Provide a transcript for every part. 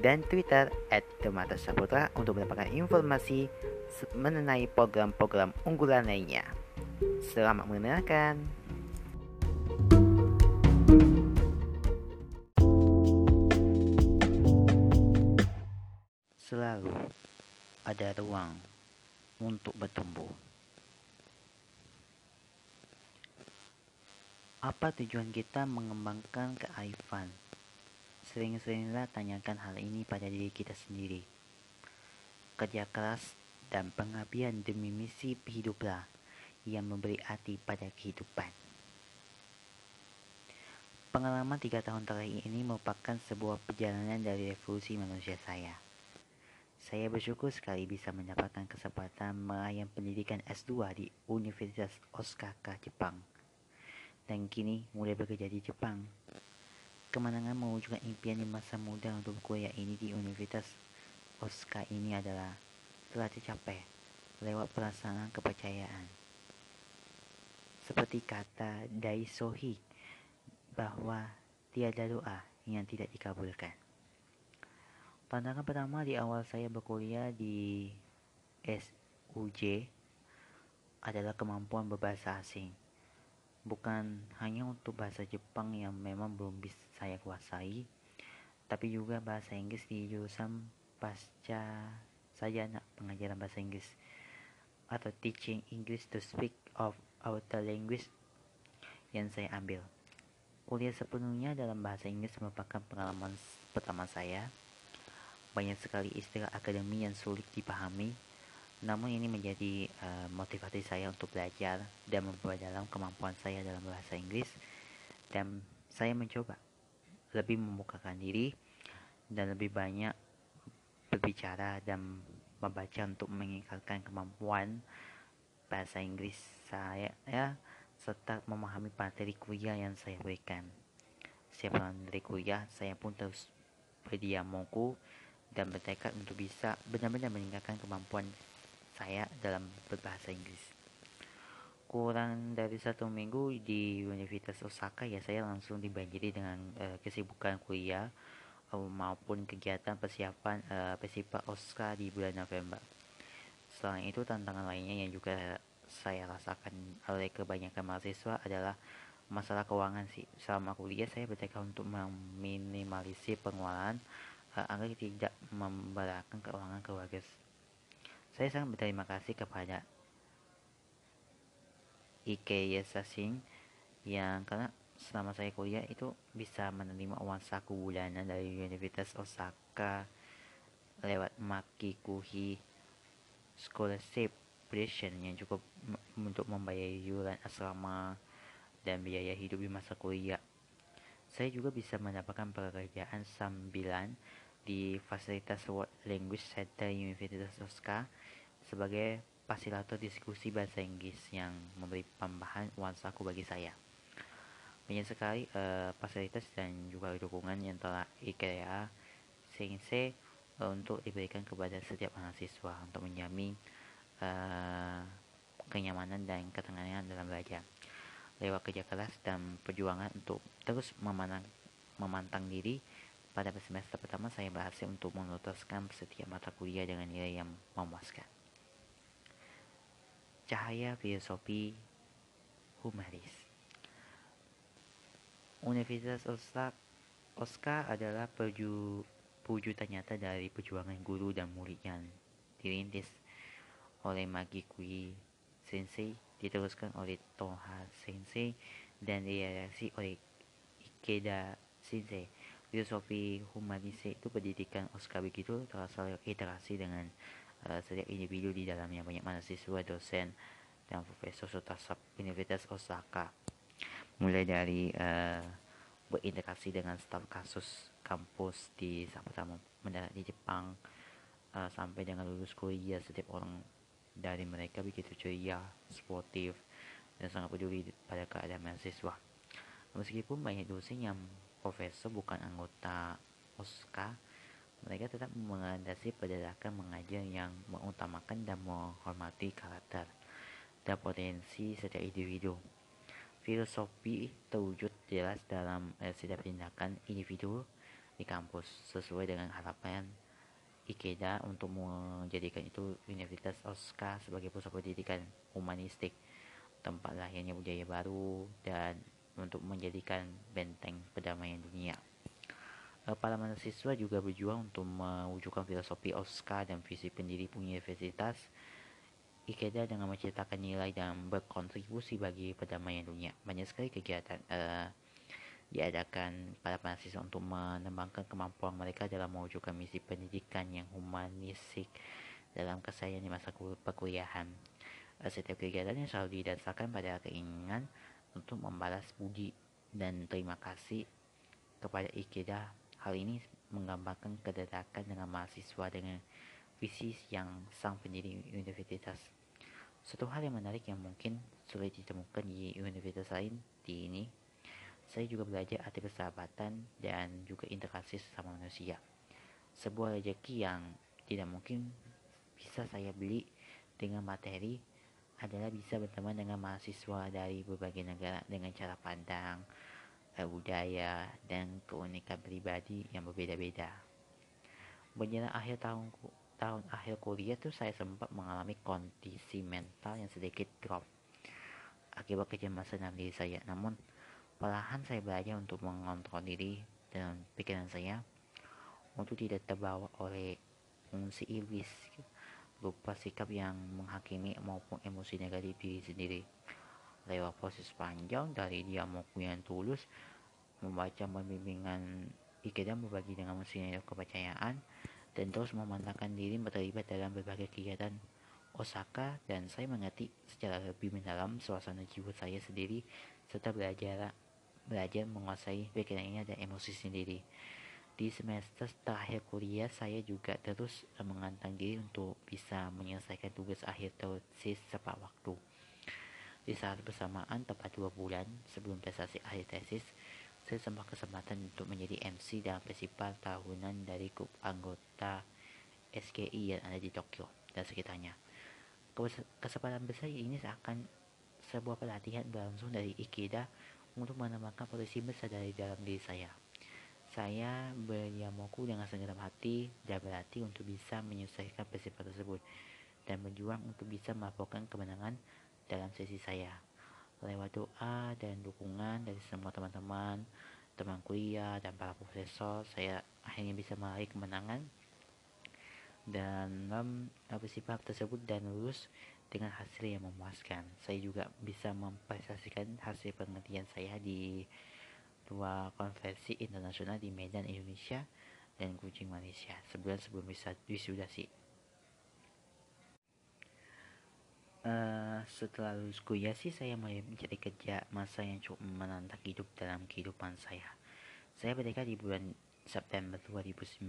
dan Twitter at Demata Saputra untuk mendapatkan informasi mengenai program-program unggulan lainnya. Selamat mendengarkan. Selalu ada ruang untuk bertumbuh. Apa tujuan kita mengembangkan kearifan? Sering-seringlah tanyakan hal ini pada diri kita sendiri. Kerja keras dan pengabdian demi misi hiduplah yang memberi arti pada kehidupan. Pengalaman tiga tahun terakhir ini merupakan sebuah perjalanan dari revolusi manusia saya. Saya bersyukur sekali bisa mendapatkan kesempatan meraih pendidikan S2 di Universitas Osaka, Jepang dan kini mulai bekerja di Jepang. Kemenangan mewujudkan impian di masa muda untuk kuliah ini di Universitas Osaka ini adalah telah tercapai lewat pelaksanaan kepercayaan. Seperti kata Dai Sohi bahwa tiada doa yang tidak dikabulkan. Tantangan pertama di awal saya berkuliah di SUJ adalah kemampuan berbahasa asing bukan hanya untuk bahasa Jepang yang memang belum bisa saya kuasai, tapi juga bahasa Inggris di jurusan pasca saya anak pengajaran bahasa Inggris atau teaching English to speak of outer language yang saya ambil. Kuliah sepenuhnya dalam bahasa Inggris merupakan pengalaman pertama saya. Banyak sekali istilah akademi yang sulit dipahami namun ini menjadi uh, motivasi saya untuk belajar dan memperdalam kemampuan saya dalam bahasa Inggris dan saya mencoba lebih membukakan diri dan lebih banyak berbicara dan membaca untuk meningkatkan kemampuan bahasa Inggris saya ya serta memahami materi kuliah yang saya berikan. Setiap kuliah saya pun terus berdiam dan bertekad untuk bisa benar-benar meningkatkan kemampuan saya dalam berbahasa Inggris. Kurang dari satu minggu di Universitas Osaka ya saya langsung dibanjiri dengan uh, kesibukan kuliah uh, maupun kegiatan persiapan uh, festival Oscar di bulan November. Selain itu tantangan lainnya yang juga saya rasakan oleh kebanyakan mahasiswa adalah masalah keuangan sih. Selama kuliah saya bertekad untuk meminimalisir pengeluaran uh, agar tidak memberatkan keuangan keluarga saya sangat berterima kasih kepada Ike Yesasing yang karena selama saya kuliah itu bisa menerima uang saku bulanan dari Universitas Osaka lewat Maki Kuhi Scholarship Tuition yang cukup untuk membayar iuran asrama dan biaya hidup di masa kuliah. Saya juga bisa mendapatkan pekerjaan sambilan di Fasilitas World Language Center Universitas Osaka sebagai fasilitator diskusi bahasa Inggris yang memberi tambahan uang saku bagi saya. Banyak sekali uh, fasilitas dan juga dukungan yang telah IKEA Sensei uh, untuk diberikan kepada setiap mahasiswa untuk menjamin uh, kenyamanan dan ketenangan dalam belajar. Lewat kerja keras dan perjuangan untuk terus memandang, memantang diri pada semester pertama saya berhasil untuk menutaskan setiap mata kuliah dengan nilai yang memuaskan. Cahaya Filosofi Humanis. Universitas Osaka, adalah perju, perwujudan nyata dari perjuangan guru dan murid yang dirintis oleh Magi Kui Sensei, diteruskan oleh Toha Sensei, dan direaksi oleh Ikeda Sensei. Filosofi humanis itu pendidikan Oscar begitu terasa interaksi dengan uh, setiap individu di dalamnya banyak mahasiswa dosen dan profesor serta sub Universitas Osaka mulai dari uh, berinteraksi dengan staf kasus kampus di pertama mendarat di Jepang uh, sampai dengan lulus kuliah setiap orang dari mereka begitu ceria, sportif, dan sangat peduli pada keadaan mahasiswa. Meskipun banyak dosen yang profesor bukan anggota OSKA, mereka tetap mengandasi pergerakan mengajar yang mengutamakan dan menghormati karakter dan potensi setiap individu. Filosofi terwujud jelas dalam eh, setiap tindakan individu di kampus sesuai dengan harapan Ikeda untuk menjadikan itu Universitas Osaka sebagai pusat pendidikan humanistik, tempat lahirnya budaya baru, dan untuk menjadikan benteng perdamaian dunia. Eh, para mahasiswa juga berjuang untuk mewujudkan filosofi Osaka dan visi pendiri universitas Ikeda dengan menciptakan nilai dan berkontribusi bagi perdamaian dunia. Banyak sekali kegiatan uh, diadakan para mahasiswa untuk mengembangkan kemampuan mereka dalam mewujudkan misi pendidikan yang humanistik dalam keseharian di masa perkuliahan. Eh, setiap kegiatan yang selalu didasarkan pada keinginan untuk membalas budi dan terima kasih kepada Ikeda. Hal ini menggambarkan kedekatan dengan mahasiswa dengan visi yang sang pendiri universitas. Satu hal yang menarik yang mungkin sulit ditemukan di universitas lain di ini saya juga belajar arti persahabatan dan juga interaksi sesama manusia. Sebuah rezeki yang tidak mungkin bisa saya beli dengan materi adalah bisa berteman dengan mahasiswa dari berbagai negara dengan cara pandang, budaya, dan keunikan pribadi yang berbeda-beda. Berjalan akhir tahun tahun akhir kuliah tuh saya sempat mengalami kondisi mental yang sedikit drop akibat kecemasan dalam diri saya. Namun Perlahan saya belajar untuk mengontrol diri dan pikiran saya untuk tidak terbawa oleh fungsi iblis berupa sikap yang menghakimi maupun emosi negatif diri sendiri. Lewat proses panjang dari dialogku yang tulus, membaca pembimbingan dan berbagi dengan mesin kepercayaan, dan terus memantapkan diri terlibat dalam berbagai kegiatan Osaka dan saya mengerti secara lebih mendalam suasana jiwa saya sendiri serta belajar belajar menguasai pikirannya dan emosi sendiri. Di semester terakhir kuliah, saya juga terus mengantang diri untuk bisa menyelesaikan tugas akhir tesis tepat waktu. Di saat bersamaan, tepat dua bulan sebelum prestasi akhir tesis, saya sempat kesempatan untuk menjadi MC dalam festival tahunan dari grup anggota SKI yang ada di Tokyo dan sekitarnya. Kesempatan besar ini seakan sebuah pelatihan berlangsung dari Ikeda untuk menambahkan potensi besar dari dalam diri saya. Saya berdiamoku dengan segenap hati dan berhati untuk bisa menyelesaikan festival tersebut dan berjuang untuk bisa melaporkan kemenangan dalam sesi saya. Lewat doa dan dukungan dari semua teman-teman, teman kuliah, dan para profesor, saya akhirnya bisa meraih kemenangan dalam festival tersebut dan lulus dengan hasil yang memuaskan. Saya juga bisa mempresentasikan hasil penelitian saya di dua konferensi internasional di Medan, Indonesia dan Kucing, Malaysia sebulan sebelum wisuda sih. Uh, setelah lulus kuliah sih saya mulai mencari kerja masa yang cukup menantang hidup dalam kehidupan saya. Saya berdeka di bulan September 2019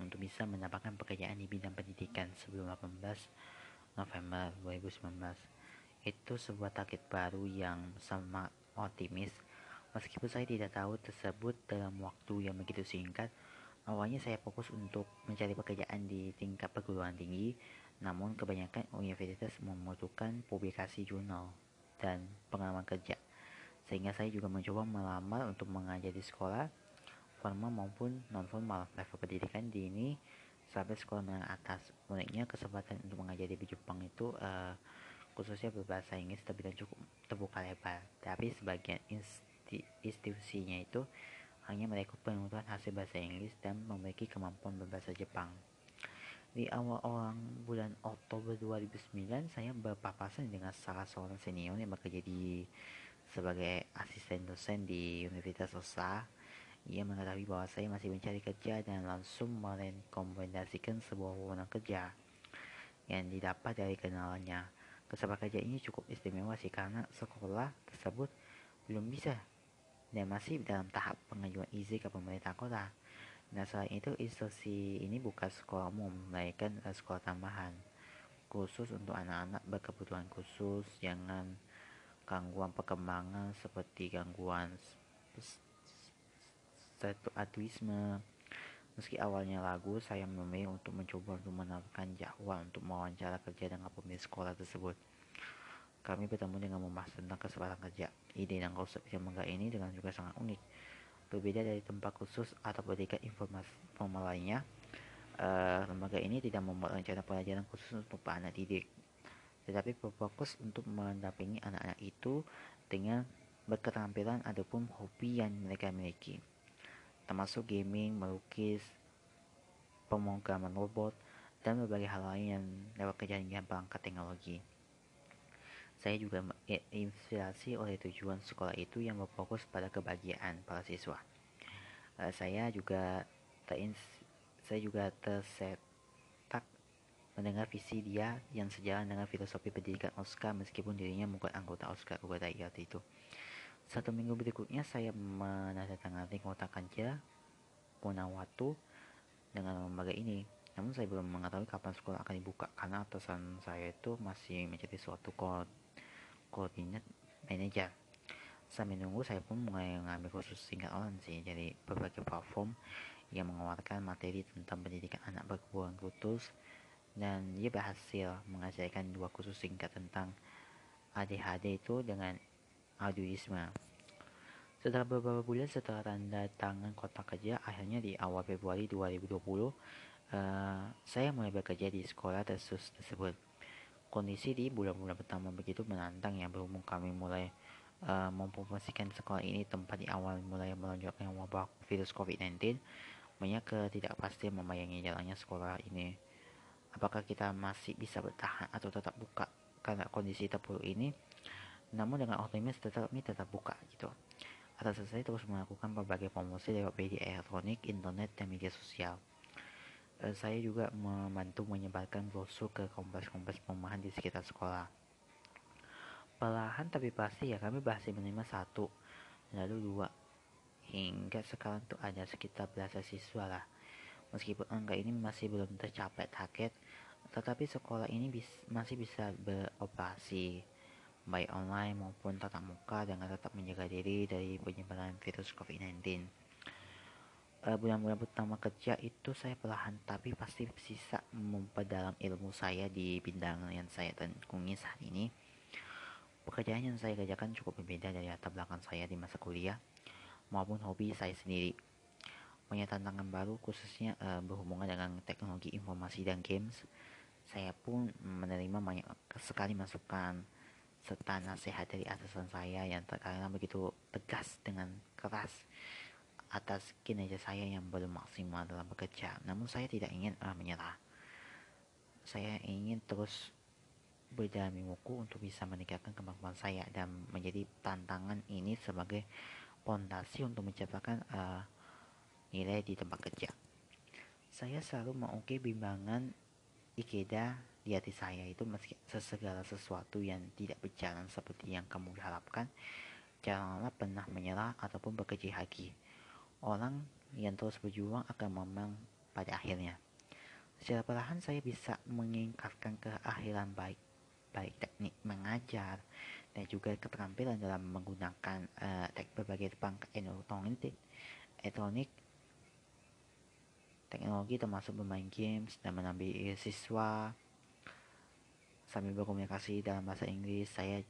untuk bisa mendapatkan pekerjaan di bidang pendidikan sebelum 18 November 2019 itu sebuah target baru yang sangat optimis meskipun saya tidak tahu tersebut dalam waktu yang begitu singkat awalnya saya fokus untuk mencari pekerjaan di tingkat perguruan tinggi namun kebanyakan universitas membutuhkan publikasi jurnal dan pengalaman kerja sehingga saya juga mencoba melamar untuk mengajar di sekolah formal maupun non formal level pendidikan di ini sampai sekolah menengah atas. Uniknya kesempatan untuk mengajar di Jepang itu uh, khususnya berbahasa Inggris terbilang cukup terbuka lebar. Tapi sebagian institusinya itu hanya mereka penentuan hasil bahasa Inggris dan memiliki kemampuan berbahasa Jepang di awal orang bulan Oktober 2009 saya berpapasan dengan salah seorang senior yang bekerja di sebagai asisten dosen di Universitas Osaka ia mengetahui bahwa saya masih mencari kerja dan langsung merekomendasikan sebuah wewenang kerja yang didapat dari kenalannya. Kesempatan kerja ini cukup istimewa sih karena sekolah tersebut belum bisa dan masih dalam tahap pengajuan izin ke pemerintah kota. Nah, selain itu institusi ini bukan sekolah umum, melainkan uh, sekolah tambahan khusus untuk anak-anak berkebutuhan khusus, jangan gangguan perkembangan seperti gangguan autisme. Meski awalnya lagu, saya memilih untuk mencoba untuk menawarkan jadwal untuk mewawancara kerja dengan pemilik sekolah tersebut. Kami bertemu dengan membahas tentang kesempatan kerja. Ide dan konsep yang menggak ini dengan juga sangat unik Berbeda dari tempat khusus atau pendidikan informasi formal lainnya, uh, lembaga ini tidak membuat rencana pelajaran khusus untuk anak didik, tetapi berfokus untuk mendampingi anak-anak itu dengan berketerampilan ataupun hobi yang mereka miliki, termasuk gaming, melukis, pemrograman robot, dan berbagai hal lain yang lewat kejadian perangkat teknologi. Saya juga inspirasi oleh tujuan sekolah itu yang berfokus pada kebahagiaan para siswa. Uh, saya juga saya juga tersetak mendengar visi dia yang sejalan dengan filosofi pendidikan Oscar meskipun dirinya bukan anggota Oscar kepada IAT itu. Satu minggu berikutnya saya menandatangani kontrak kerja waktu dengan lembaga ini. Namun saya belum mengetahui kapan sekolah akan dibuka karena atasan saya itu masih menjadi suatu kode koordinat manager sambil menunggu saya pun mulai mengambil kursus singkat online sih jadi berbagai platform yang mengeluarkan materi tentang pendidikan anak berkebutuhan khusus dan dia berhasil mengajarkan dua kursus singkat tentang ADHD itu dengan autisme. Setelah beberapa bulan setelah tanda tangan kontrak kerja, akhirnya di awal Februari 2020, uh, eh, saya mulai bekerja di sekolah tersebut. Kondisi di bulan-bulan pertama begitu menantang ya berhubung kami mulai uh, mempromosikan sekolah ini tempat di awal mulai melonjaknya wabah virus COVID-19 banyak ketidakpastian membayangi jalannya sekolah ini. Apakah kita masih bisa bertahan atau tetap buka karena kondisi terpuruk ini? Namun dengan optimis tetap ini tetap buka gitu. Atas saya terus melakukan berbagai promosi lewat media elektronik, internet, dan media sosial. Eh, saya juga membantu menyebarkan brosur ke kompleks-kompleks perumahan di sekitar sekolah. Perlahan tapi pasti ya kami berhasil menerima satu, lalu dua, hingga sekarang tuh ada sekitar belasan siswa lah. Meskipun angka ini masih belum tercapai target, tetapi sekolah ini bis, masih bisa beroperasi baik online maupun tatap muka dengan tetap menjaga diri dari penyebaran virus COVID-19 uh, bulan-bulan pertama kerja itu saya perlahan tapi pasti bisa memperdalam ilmu saya di bidang yang saya tekuni saat ini. Pekerjaan yang saya kerjakan cukup berbeda dari latar belakang saya di masa kuliah maupun hobi saya sendiri. Punya tantangan baru khususnya uh, berhubungan dengan teknologi informasi dan games. Saya pun menerima banyak sekali masukan serta nasihat dari atasan saya yang terkadang begitu tegas dengan keras atas kinerja saya yang belum maksimal dalam bekerja. Namun saya tidak ingin uh, menyerah. Saya ingin terus berjalan mingguku untuk bisa meningkatkan kemampuan saya dan menjadi tantangan ini sebagai fondasi untuk menciptakan uh, nilai di tempat kerja. Saya selalu mengukir bimbangan Ikeda di hati saya itu meski sesegala sesuatu yang tidak berjalan seperti yang kamu harapkan, janganlah pernah menyerah ataupun bekerja lagi orang yang terus berjuang akan memang pada akhirnya. Secara perlahan saya bisa mengingkatkan keahlian baik baik teknik mengajar dan juga keterampilan dalam menggunakan uh, tek berbagai perangkat elektronik, elektronik teknologi termasuk bermain games dan menambil siswa sambil berkomunikasi dalam bahasa Inggris saya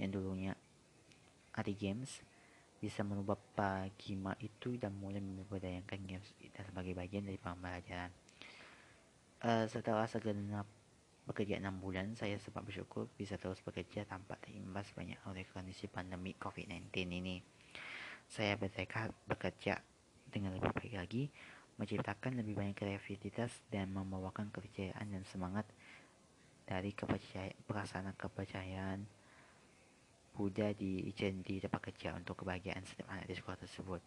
yang dulunya ada games bisa merubah Pagima itu dan mulai memperdayakan games sebagai bagian dari pembelajaran. Uh, setelah segenap bekerja enam bulan, saya sempat bersyukur bisa terus bekerja tanpa terimbas banyak oleh kondisi pandemi COVID-19 ini. Saya bertekad bekerja dengan lebih baik lagi, menciptakan lebih banyak kreativitas dan membawakan kepercayaan dan semangat dari kepercayaan, perasaan kepercayaan Buddha di di tempat kerja untuk kebahagiaan setiap anak di sekolah tersebut.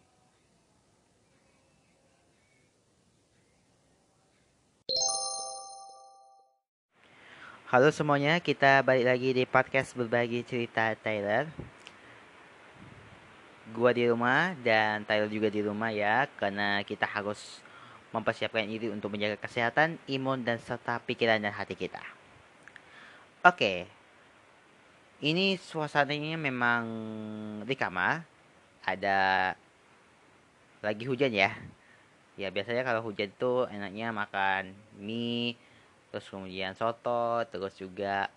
Halo semuanya, kita balik lagi di podcast berbagi cerita Tyler. gua di rumah dan Tyler juga di rumah ya karena kita harus mempersiapkan diri untuk menjaga kesehatan, imun dan serta pikiran dan hati kita. Oke. Ini suasananya memang di kamar. Ada lagi hujan ya. Ya biasanya kalau hujan tuh enaknya makan mie, terus kemudian soto, terus juga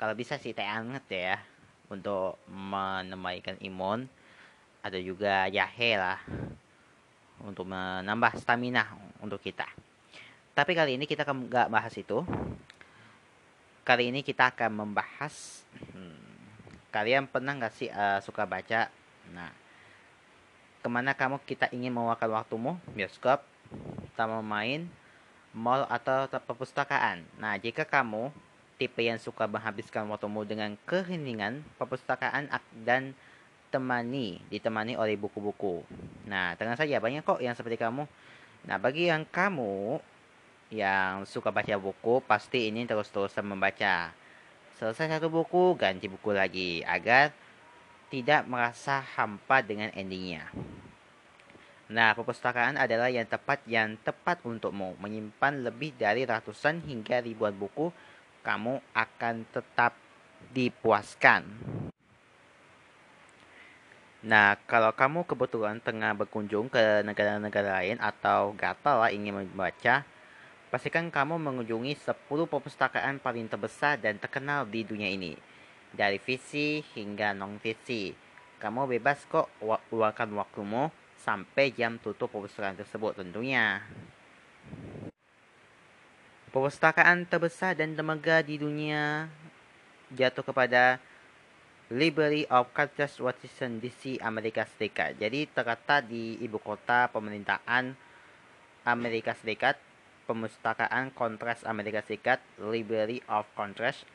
kalau bisa sih teh anget ya untuk menambahkan imun ada juga jahe lah untuk menambah stamina untuk kita. Tapi kali ini kita nggak bahas itu. Kali ini kita akan membahas hmm, kalian pernah nggak sih uh, suka baca? Nah, ke mana kamu kita ingin mewakil waktumu? Bioskop, taman main, mall atau perpustakaan. Nah, jika kamu tipe yang suka menghabiskan waktumu dengan keheningan, perpustakaan dan temani, ditemani oleh buku-buku. Nah, tenang saja, banyak kok yang seperti kamu. Nah, bagi yang kamu yang suka baca buku, pasti ini terus-terusan membaca. Selesai satu buku, ganti buku lagi, agar tidak merasa hampa dengan endingnya. Nah, perpustakaan adalah yang tepat yang tepat untukmu. Menyimpan lebih dari ratusan hingga ribuan buku kamu akan tetap dipuaskan. Nah, kalau kamu kebetulan tengah berkunjung ke negara-negara lain atau gatal ingin membaca, pastikan kamu mengunjungi 10 perpustakaan paling terbesar dan terkenal di dunia ini. Dari visi hingga non-visi. Kamu bebas kok luarkan waktumu sampai jam tutup perpustakaan tersebut tentunya. Perpustakaan terbesar dan termegah di dunia jatuh kepada Library of Congress Washington DC Amerika Serikat. Jadi terletak di ibu kota pemerintahan Amerika Serikat, Perpustakaan Kongres Amerika Serikat, Library of Congress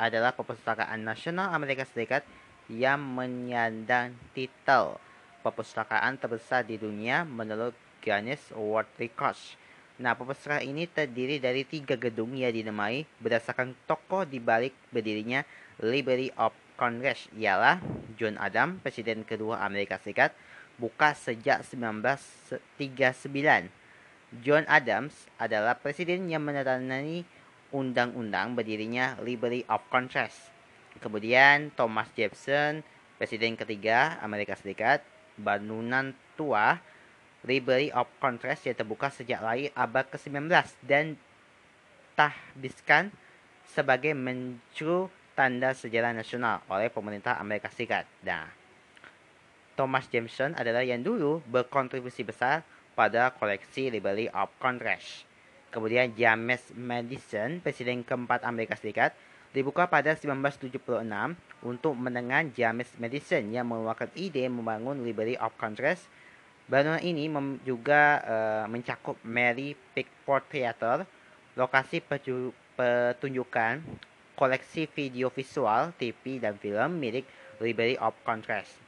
adalah perpustakaan nasional Amerika Serikat yang menyandang titel perpustakaan terbesar di dunia menurut Guinness World Records. Nah, perpustakaan ini terdiri dari tiga gedung yang dinamai berdasarkan tokoh di balik berdirinya Library of Congress ialah John Adams, Presiden kedua Amerika Serikat, buka sejak 1939. John Adams adalah presiden yang menandatangani undang-undang berdirinya Library of Congress. Kemudian Thomas Jefferson, presiden ketiga Amerika Serikat, bangunan tua Library of Congress yang terbuka sejak lahir abad ke-19 dan tahbiskan sebagai mencuru tanda sejarah nasional oleh pemerintah Amerika Serikat. Nah, Thomas Jameson adalah yang dulu berkontribusi besar pada koleksi Library of Congress. Kemudian James Madison, Presiden keempat Amerika Serikat, dibuka pada 1976 untuk mendengar James Madison yang mengeluarkan ide membangun Library of Congress Bangunan ini juga uh, mencakup Mary Pickford Theater, lokasi pertunjukan, koleksi video visual, TV, dan film milik Library of Congress.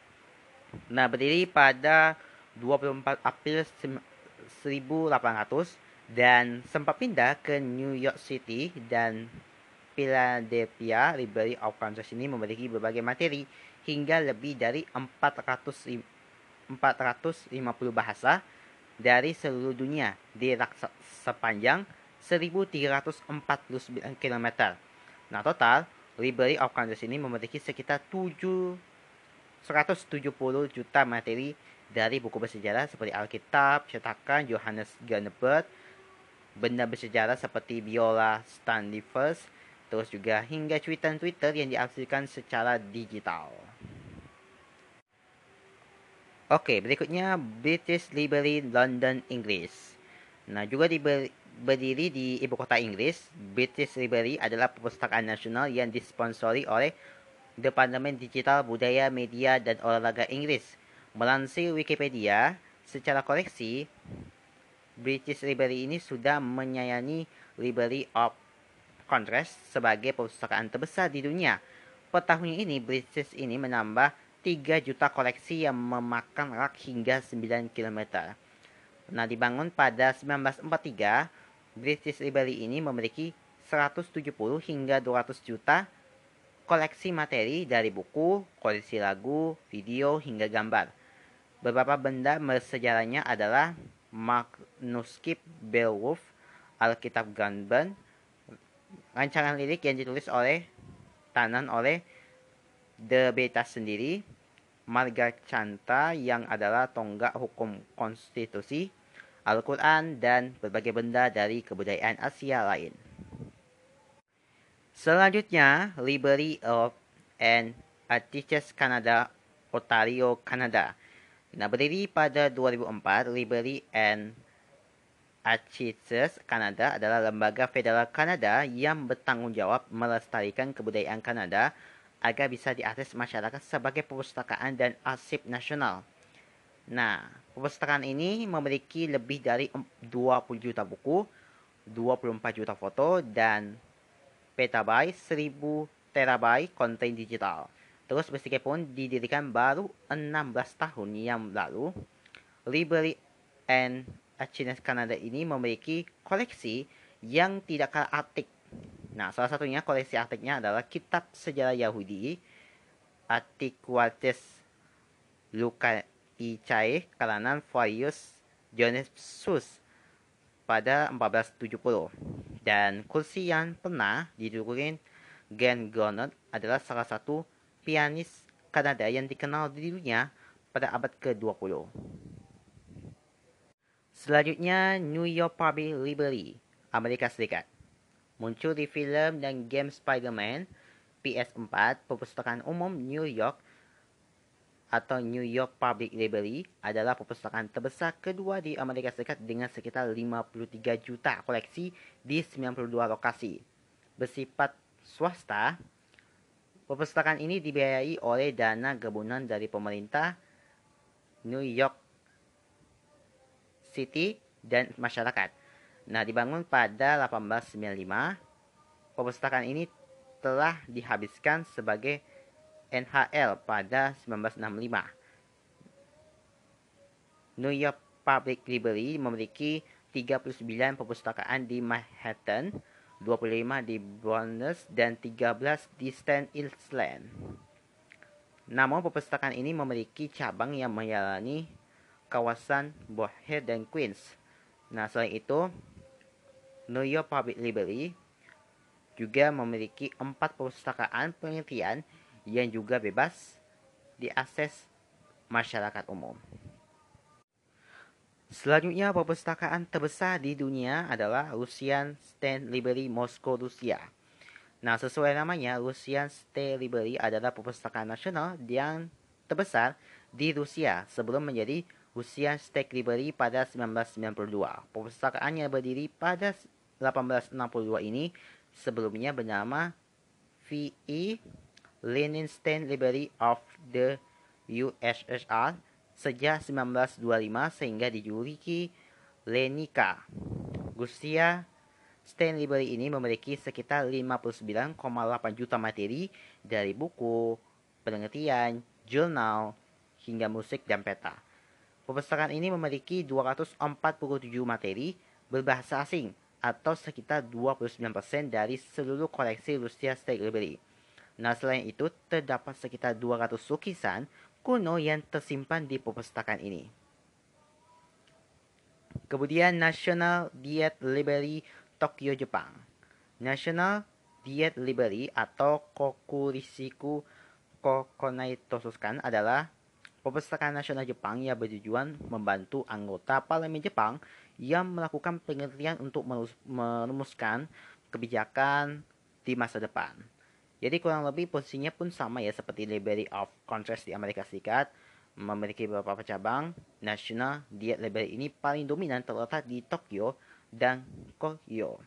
Nah, berdiri pada 24 April 1800 dan sempat pindah ke New York City dan Philadelphia, Library of Congress ini memiliki berbagai materi hingga lebih dari 400 450 bahasa dari seluruh dunia di sepanjang 1349 km. Nah, total Library of Congress ini memiliki sekitar 7 170 juta materi dari buku bersejarah seperti Alkitab, cetakan Johannes Gutenberg, benda bersejarah seperti biola Stanley First, terus juga hingga Twitter-Twitter yang diarsipkan secara digital. Oke, berikutnya British Library London, Inggris. Nah, juga di, berdiri di ibu kota Inggris, British Library adalah perpustakaan nasional yang disponsori oleh Departemen Digital Budaya Media dan Olahraga Inggris. Melansir Wikipedia, secara koleksi, British Library ini sudah menyayangi Library of Congress sebagai perpustakaan terbesar di dunia. Per ini, British ini menambah 3 juta koleksi yang memakan rak hingga 9 km. Nah, dibangun pada 1943, British Library ini memiliki 170 hingga 200 juta koleksi materi dari buku, koleksi lagu, video, hingga gambar. Beberapa benda sejarahnya adalah manuskrip Beowulf, Alkitab Gunburn, rancangan lirik yang ditulis oleh Tanan oleh The Beta sendiri, Marga Canta yang adalah tonggak hukum konstitusi, Al-Quran, dan berbagai benda dari kebudayaan Asia lain. Selanjutnya, Library of and Artists Canada, Ontario, Kanada. Nah, berdiri pada 2004, Library and Artists Canada adalah lembaga federal Kanada yang bertanggung jawab melestarikan kebudayaan Kanada agar bisa diakses masyarakat sebagai perpustakaan dan arsip nasional. Nah, perpustakaan ini memiliki lebih dari 20 juta buku, 24 juta foto, dan petabyte 1000 terabyte konten digital. Terus meskipun didirikan baru 16 tahun yang lalu, Library and Archives Canada ini memiliki koleksi yang tidak kalah artik. Nah, salah satunya koleksi artiknya adalah Kitab Sejarah Yahudi, Antiquities Lucaicae kalangan Farius Dionysius pada 1470 dan kursi yang pernah didudukin Glenn Goddard adalah salah satu pianis Kanada yang dikenal di dunia pada abad ke-20. Selanjutnya, New York Public Library, Amerika Serikat. Muncul di film dan game Spider-Man PS4, perpustakaan umum New York atau New York Public Library adalah perpustakaan terbesar kedua di Amerika Serikat dengan sekitar 53 juta koleksi di 92 lokasi. Bersifat swasta, perpustakaan ini dibiayai oleh dana gabungan dari pemerintah New York City dan masyarakat. Nah, dibangun pada 1895, perpustakaan ini telah dihabiskan sebagai NHL pada 1965. New York Public Library memiliki 39 perpustakaan di Manhattan, 25 di Bronx, dan 13 di Staten Island. Namun perpustakaan ini memiliki cabang yang melayani kawasan Boher dan Queens. Nah, selain itu, New York Public Library juga memiliki empat perpustakaan penelitian yang juga bebas diakses masyarakat umum. Selanjutnya, perpustakaan terbesar di dunia adalah Russian State Library Moskow, Rusia. Nah, sesuai namanya, Russian State Library adalah perpustakaan nasional yang terbesar di Rusia sebelum menjadi Russian State Library pada 1992. Perpustakaan yang berdiri pada 1862 ini sebelumnya bernama VE Leninstein Library of the USSR sejak 1925 sehingga dijuluki Lenika. Rusia Stein Library ini memiliki sekitar 59,8 juta materi dari buku, penelitian, jurnal, hingga musik dan peta. Perpustakaan ini memiliki 247 materi berbahasa asing atau sekitar 29% dari seluruh koleksi Rusia State Library. Nah, selain itu, terdapat sekitar 200 lukisan kuno yang tersimpan di perpustakaan ini. Kemudian National Diet Library Tokyo, Jepang. National Diet Library atau Kokurisiku Kokonai Tosuskan adalah perpustakaan nasional Jepang yang bertujuan membantu anggota parlemen Jepang yang melakukan penelitian untuk merumuskan kebijakan di masa depan. Jadi kurang lebih posisinya pun sama ya seperti Library of Congress di Amerika Serikat memiliki beberapa cabang. National Diet Library ini paling dominan terletak di Tokyo dan Kyoto.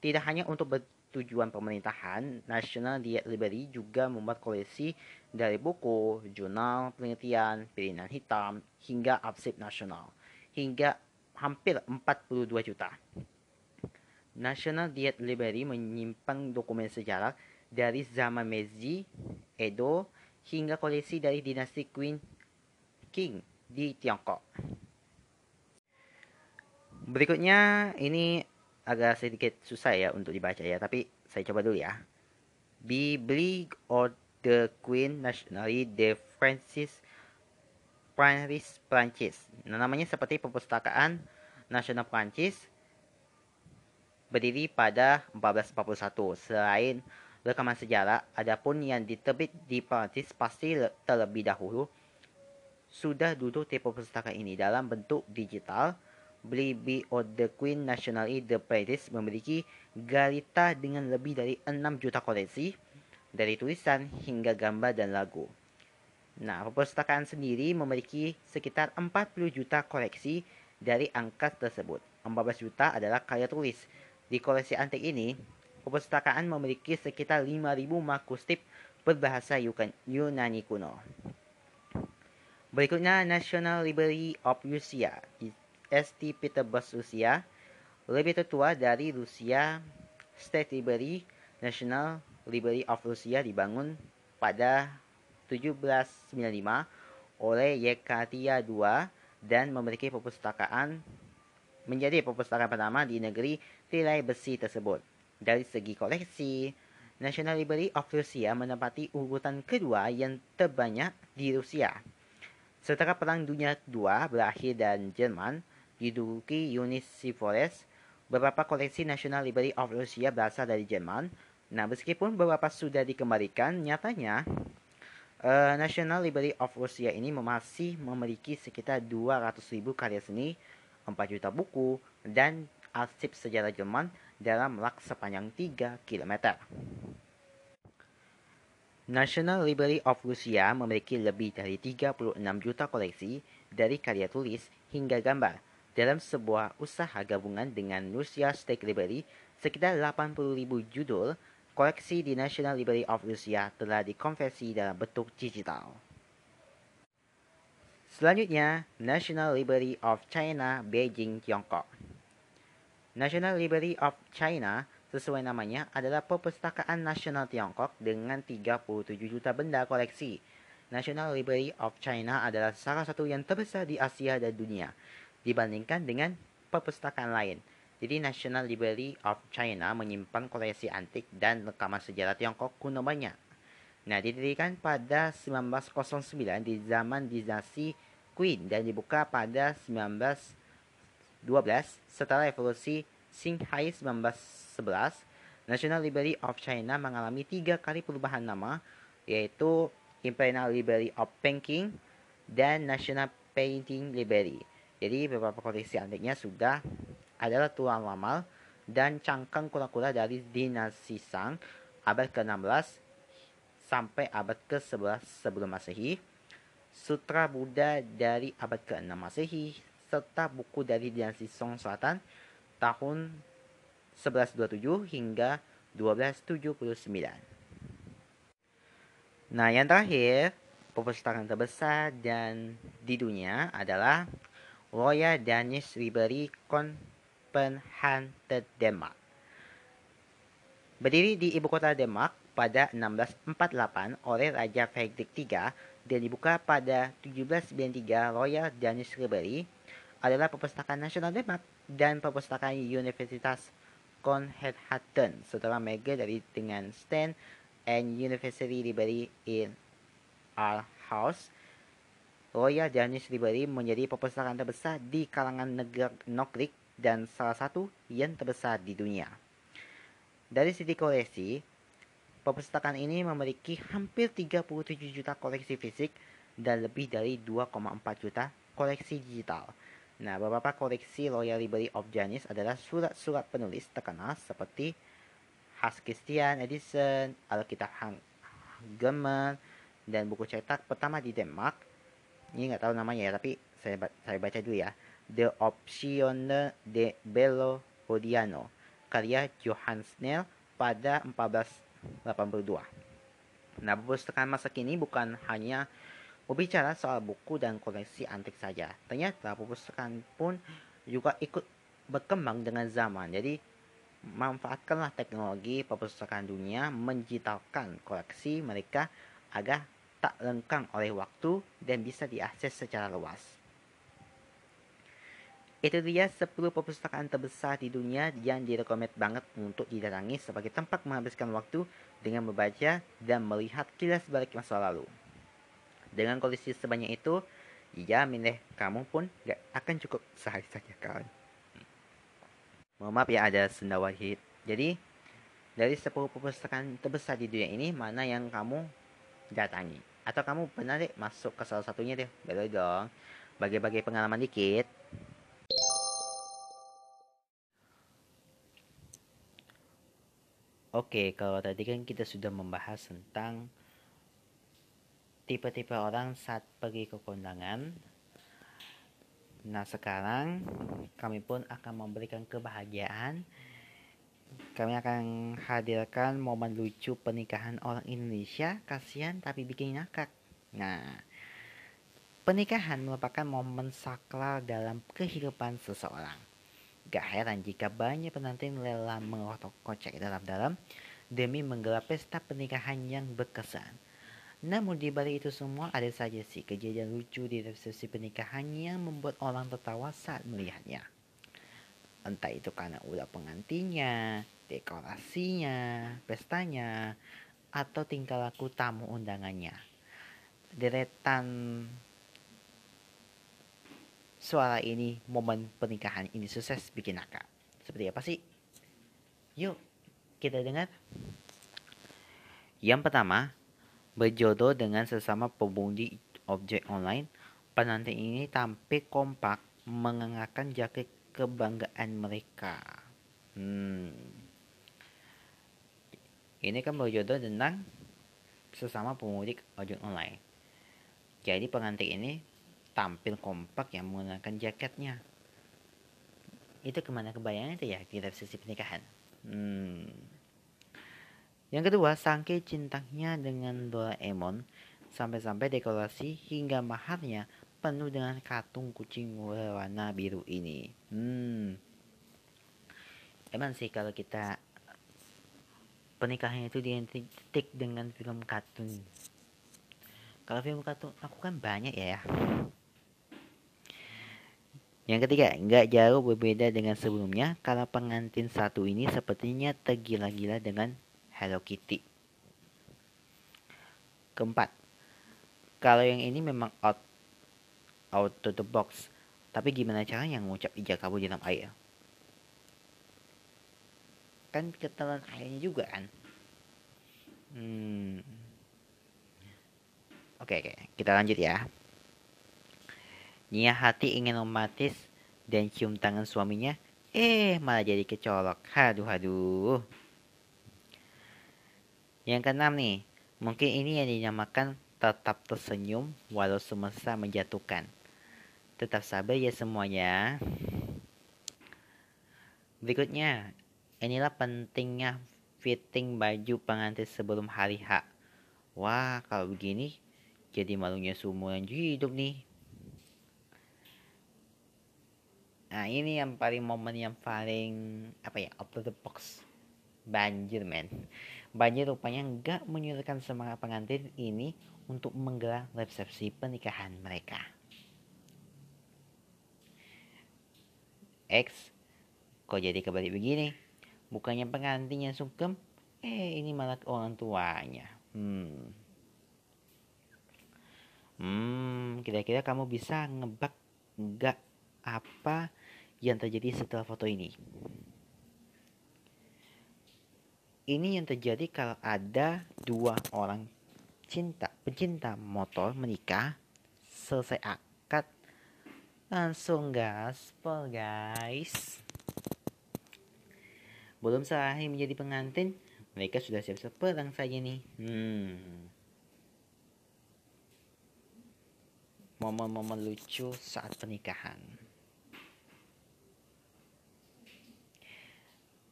Tidak hanya untuk bertujuan pemerintahan, National Diet Library juga membuat koleksi dari buku, jurnal, penelitian, pilihan hitam, hingga arsip nasional, hingga hampir 42 juta. National Diet Library menyimpan dokumen sejarah dari zaman Meiji, Edo, hingga koleksi dari dinasti Queen King di Tiongkok. Berikutnya ini agak sedikit susah ya untuk dibaca ya, tapi saya coba dulu ya. Bibli of the Queen Nationally de Francis Paris, Prancis. Nah, namanya seperti Perpustakaan Nasional Prancis berdiri pada 1441. Selain rekaman sejarah, adapun yang diterbit di Prancis pasti terlebih dahulu sudah duduk di perpustakaan ini dalam bentuk digital. Bibliothèque Nationale de Paris memiliki garita dengan lebih dari 6 juta koleksi, dari tulisan hingga gambar dan lagu. Nah, perpustakaan sendiri memiliki sekitar 40 juta koleksi dari angka tersebut. 14 juta adalah karya tulis, di koleksi antik ini, perpustakaan memiliki sekitar 5.000 manuskrip berbahasa Yunani kuno. Berikutnya National Library of Russia, St. Petersburg, Rusia. Lebih tertua dari Rusia, State Library, National Library of Russia dibangun pada 1795 oleh Yekatia II dan memiliki perpustakaan menjadi perpustakaan pertama di negeri tirai besi tersebut. Dari segi koleksi, National Library of Russia menempati urutan kedua yang terbanyak di Rusia. Setelah Perang Dunia II berakhir dan Jerman diduduki Unit Forest, beberapa koleksi National Library of Russia berasal dari Jerman. Nah, meskipun beberapa sudah dikembalikan, nyatanya uh, National Library of Russia ini masih memiliki sekitar 200.000 karya seni, 4 juta buku, dan arsip sejarah Jerman dalam lak sepanjang 3 km. National Library of Russia memiliki lebih dari 36 juta koleksi dari karya tulis hingga gambar. Dalam sebuah usaha gabungan dengan Russia State Library, sekitar 80.000 judul koleksi di National Library of Russia telah dikonversi dalam bentuk digital. Selanjutnya, National Library of China, Beijing, Tiongkok. National Library of China sesuai namanya adalah perpustakaan nasional Tiongkok dengan 37 juta benda koleksi. National Library of China adalah salah satu yang terbesar di Asia dan dunia dibandingkan dengan perpustakaan lain. Jadi National Library of China menyimpan koleksi antik dan rekaman sejarah Tiongkok kuno banyak. Nah, didirikan pada 1909 di zaman dinasti Qin dan dibuka pada 19 setelah revolusi Xinhai 1911, National Library of China mengalami tiga kali perubahan nama, yaitu Imperial Library of Peking dan National Painting Library. Jadi beberapa koleksi antiknya sudah adalah tuan lama dan cangkang kura-kura dari dinasti Shang abad ke-16 sampai abad ke-11 sebelum Masehi, Sutra Buddha dari abad ke-6 Masehi serta buku dari dinasti Song Selatan tahun 1127 hingga 1279. Nah, yang terakhir, perpustakaan terbesar dan di dunia adalah Royal Danish Library Copenhagen, Denmark. Berdiri di ibu kota Denmark pada 1648 oleh Raja Fredrik III dan dibuka pada 1793 Royal Danish Library adalah Perpustakaan Nasional Denmark dan Perpustakaan Universitas Copenhagen setelah mega dari dengan stand and University Library in our house. Royal Danish Library menjadi perpustakaan terbesar di kalangan negara Nordic dan salah satu yang terbesar di dunia. Dari sisi koleksi, perpustakaan ini memiliki hampir 37 juta koleksi fisik dan lebih dari 2,4 juta koleksi digital. Nah, beberapa koleksi Royal Library of Janis adalah surat-surat penulis terkenal seperti Hans Christian Edison, Alkitab German, dan buku cetak pertama di Denmark. Ini nggak tahu namanya ya, tapi saya saya baca dulu ya. The Optione de Bello Odiano, karya Johann Snell pada 1482. Nah, perpustakaan masa kini bukan hanya Berbicara soal buku dan koleksi antik saja, ternyata perpustakaan pun juga ikut berkembang dengan zaman. Jadi, manfaatkanlah teknologi perpustakaan dunia menjitalkan koleksi mereka agar tak lengkang oleh waktu dan bisa diakses secara luas. Itu dia 10 perpustakaan terbesar di dunia yang direkomend banget untuk didatangi sebagai tempat menghabiskan waktu dengan membaca dan melihat kilas balik masa lalu. Dengan kondisi sebanyak itu, Jamin deh, kamu pun gak akan cukup sehari saja kawan. Mohon maaf ya ada sendawa hit. Jadi dari 10 perpustakaan terbesar di dunia ini mana yang kamu datangi? Atau kamu pernah deh masuk ke salah satunya deh? Boleh dong. Bagi-bagi pengalaman dikit. Oke, kalau tadi kan kita sudah membahas tentang tipe-tipe orang saat pergi ke kondangan. Nah, sekarang kami pun akan memberikan kebahagiaan. Kami akan hadirkan momen lucu pernikahan orang Indonesia, kasihan tapi bikin ngakak. Nah, pernikahan merupakan momen sakral dalam kehidupan seseorang. Gak heran jika banyak pengantin rela mengotok kocek dalam-dalam demi menggelar pesta pernikahan yang berkesan. Namun di balik itu semua ada saja sih kejadian lucu di resepsi pernikahan yang membuat orang tertawa saat melihatnya. Entah itu karena ulah pengantinnya, dekorasinya, pestanya, atau tingkah laku tamu undangannya. Deretan suara ini momen pernikahan ini sukses bikin nakal. Seperti apa sih? Yuk kita dengar. Yang pertama, Berjodoh dengan sesama pengundi objek online, penanti ini tampil kompak mengenakan jaket kebanggaan mereka. Hmm. Ini kan berjodoh dengan sesama pemudik ojek online. Jadi pengantin ini tampil kompak yang menggunakan jaketnya. Itu ke mana kebayangnya itu ya di resepsi pernikahan. Hmm. Yang kedua, sangke cintanya dengan Doraemon sampai-sampai dekorasi hingga maharnya penuh dengan katung kucing berwarna biru ini. Hmm. Emang sih kalau kita pernikahannya itu diantik dengan film kartun. Kalau film kartun aku kan banyak ya. Yang ketiga, nggak jauh berbeda dengan sebelumnya karena pengantin satu ini sepertinya tergila-gila dengan Hello Kitty. Keempat, kalau yang ini memang out out to the box, tapi gimana caranya ngucap ijak kabur dalam air? Kan ketelan airnya juga kan? Hmm. Oke, oke, kita lanjut ya. Nia hati ingin romantis dan cium tangan suaminya, eh malah jadi kecolok. Haduh, haduh. Yang keenam nih, mungkin ini yang dinamakan tetap tersenyum walau semesta menjatuhkan. Tetap sabar ya semuanya. Berikutnya, inilah pentingnya fitting baju pengantin sebelum hari H. Wah, kalau begini jadi malunya seumuran hidup nih. Nah, ini yang paling momen yang paling apa ya, out of the box. Banjir, men. Banjir rupanya nggak menyurutkan semangat pengantin ini untuk menggelar resepsi pernikahan mereka. X, kok jadi kebalik begini? Bukannya pengantin yang sungkem, eh ini malah orang tuanya. Hmm. Hmm, kira-kira kamu bisa ngebak nggak apa yang terjadi setelah foto ini? Ini yang terjadi kalau ada dua orang cinta pecinta motor menikah selesai akad. Langsung gaspol guys. Belum sehari menjadi pengantin mereka sudah siap-siap perang saja nih. Hmm. Momen-momen lucu saat pernikahan.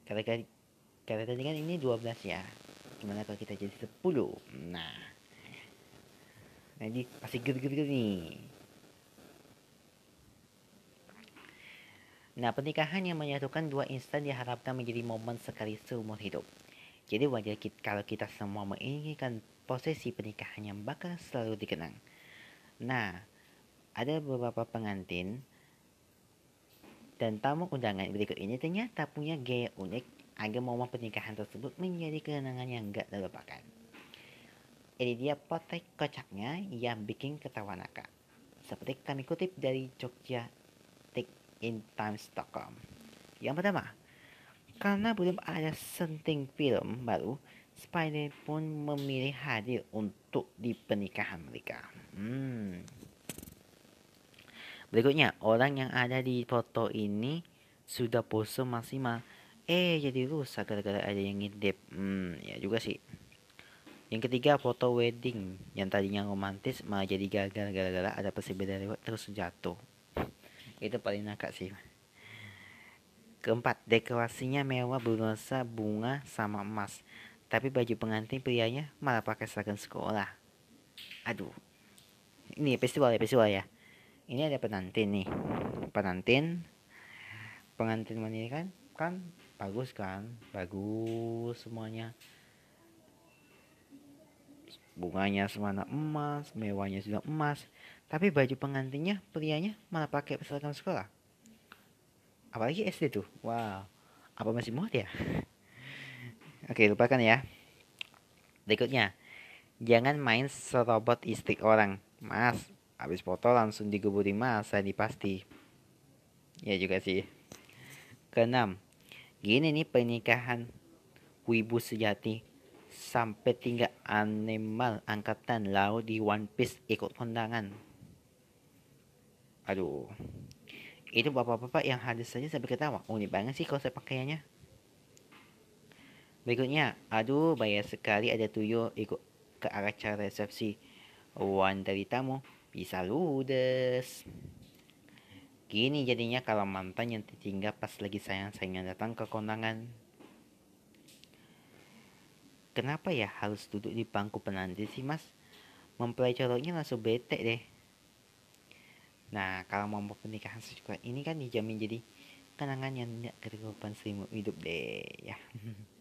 Kira-kira karena tadi kan ini 12 ya. Gimana kalau kita jadi 10? Nah. Jadi pasti gitu-gitu nih. Nah, pernikahan yang menyatukan dua instan diharapkan menjadi momen sekali seumur hidup. Jadi wajar kita, kalau kita semua menginginkan posisi pernikahan yang bakal selalu dikenang. Nah, ada beberapa pengantin dan tamu undangan berikut ini ternyata punya gaya unik agar momen pernikahan tersebut menjadi kenangan yang gak terlupakan. Ini dia potek kocaknya yang bikin ketawa nakal. seperti kami kutip dari Jogja Times.com. Yang pertama, karena belum ada senting film baru, Spider pun memilih hadir untuk di pernikahan mereka. Hmm. Berikutnya, orang yang ada di foto ini sudah pose maksimal. Eh, jadi rusak gara-gara ada yang ngintip. Hmm, ya juga sih. Yang ketiga, foto wedding yang tadinya romantis malah jadi gagal gara-gara ada pesepeda lewat terus jatuh. Itu paling nakak sih. Keempat, dekorasinya mewah bernuansa bunga sama emas. Tapi baju pengantin prianya malah pakai seragam sekolah. Aduh. Ini festival ya, festival ya. Ini ada penantin nih. Penantin pengantin wanita kan kan bagus kan? Bagus semuanya. Bunganya semana emas mewahnya sudah emas. Tapi baju pengantinnya prianya malah pakai seragam sekolah. Apalagi SD tuh. Wow. Apa masih muat ya? Oke lupakan ya. Berikutnya. Jangan main serobot istri orang. Mas habis foto langsung diguburi masa dipasti ya juga sih. Keenam gini nih pernikahan wibu sejati sampai tinggal animal angkatan laut di One Piece ikut kondangan. Aduh, itu bapak-bapak yang hadir saja sampai ketawa. Unik banget sih konsep pakaiannya. Berikutnya, aduh bayar sekali ada tuyul ikut ke acara resepsi. Wan dari tamu bisa ludes. Gini jadinya kalau mantan yang tertinggal pas lagi sayang-sayangnya datang ke kondangan Kenapa ya harus duduk di bangku penanti sih mas? Mempelai coloknya langsung bete deh. Nah kalau mau pernikahan sesuka ini kan dijamin jadi kenangan yang tidak keterlupakan seumur hidup deh ya.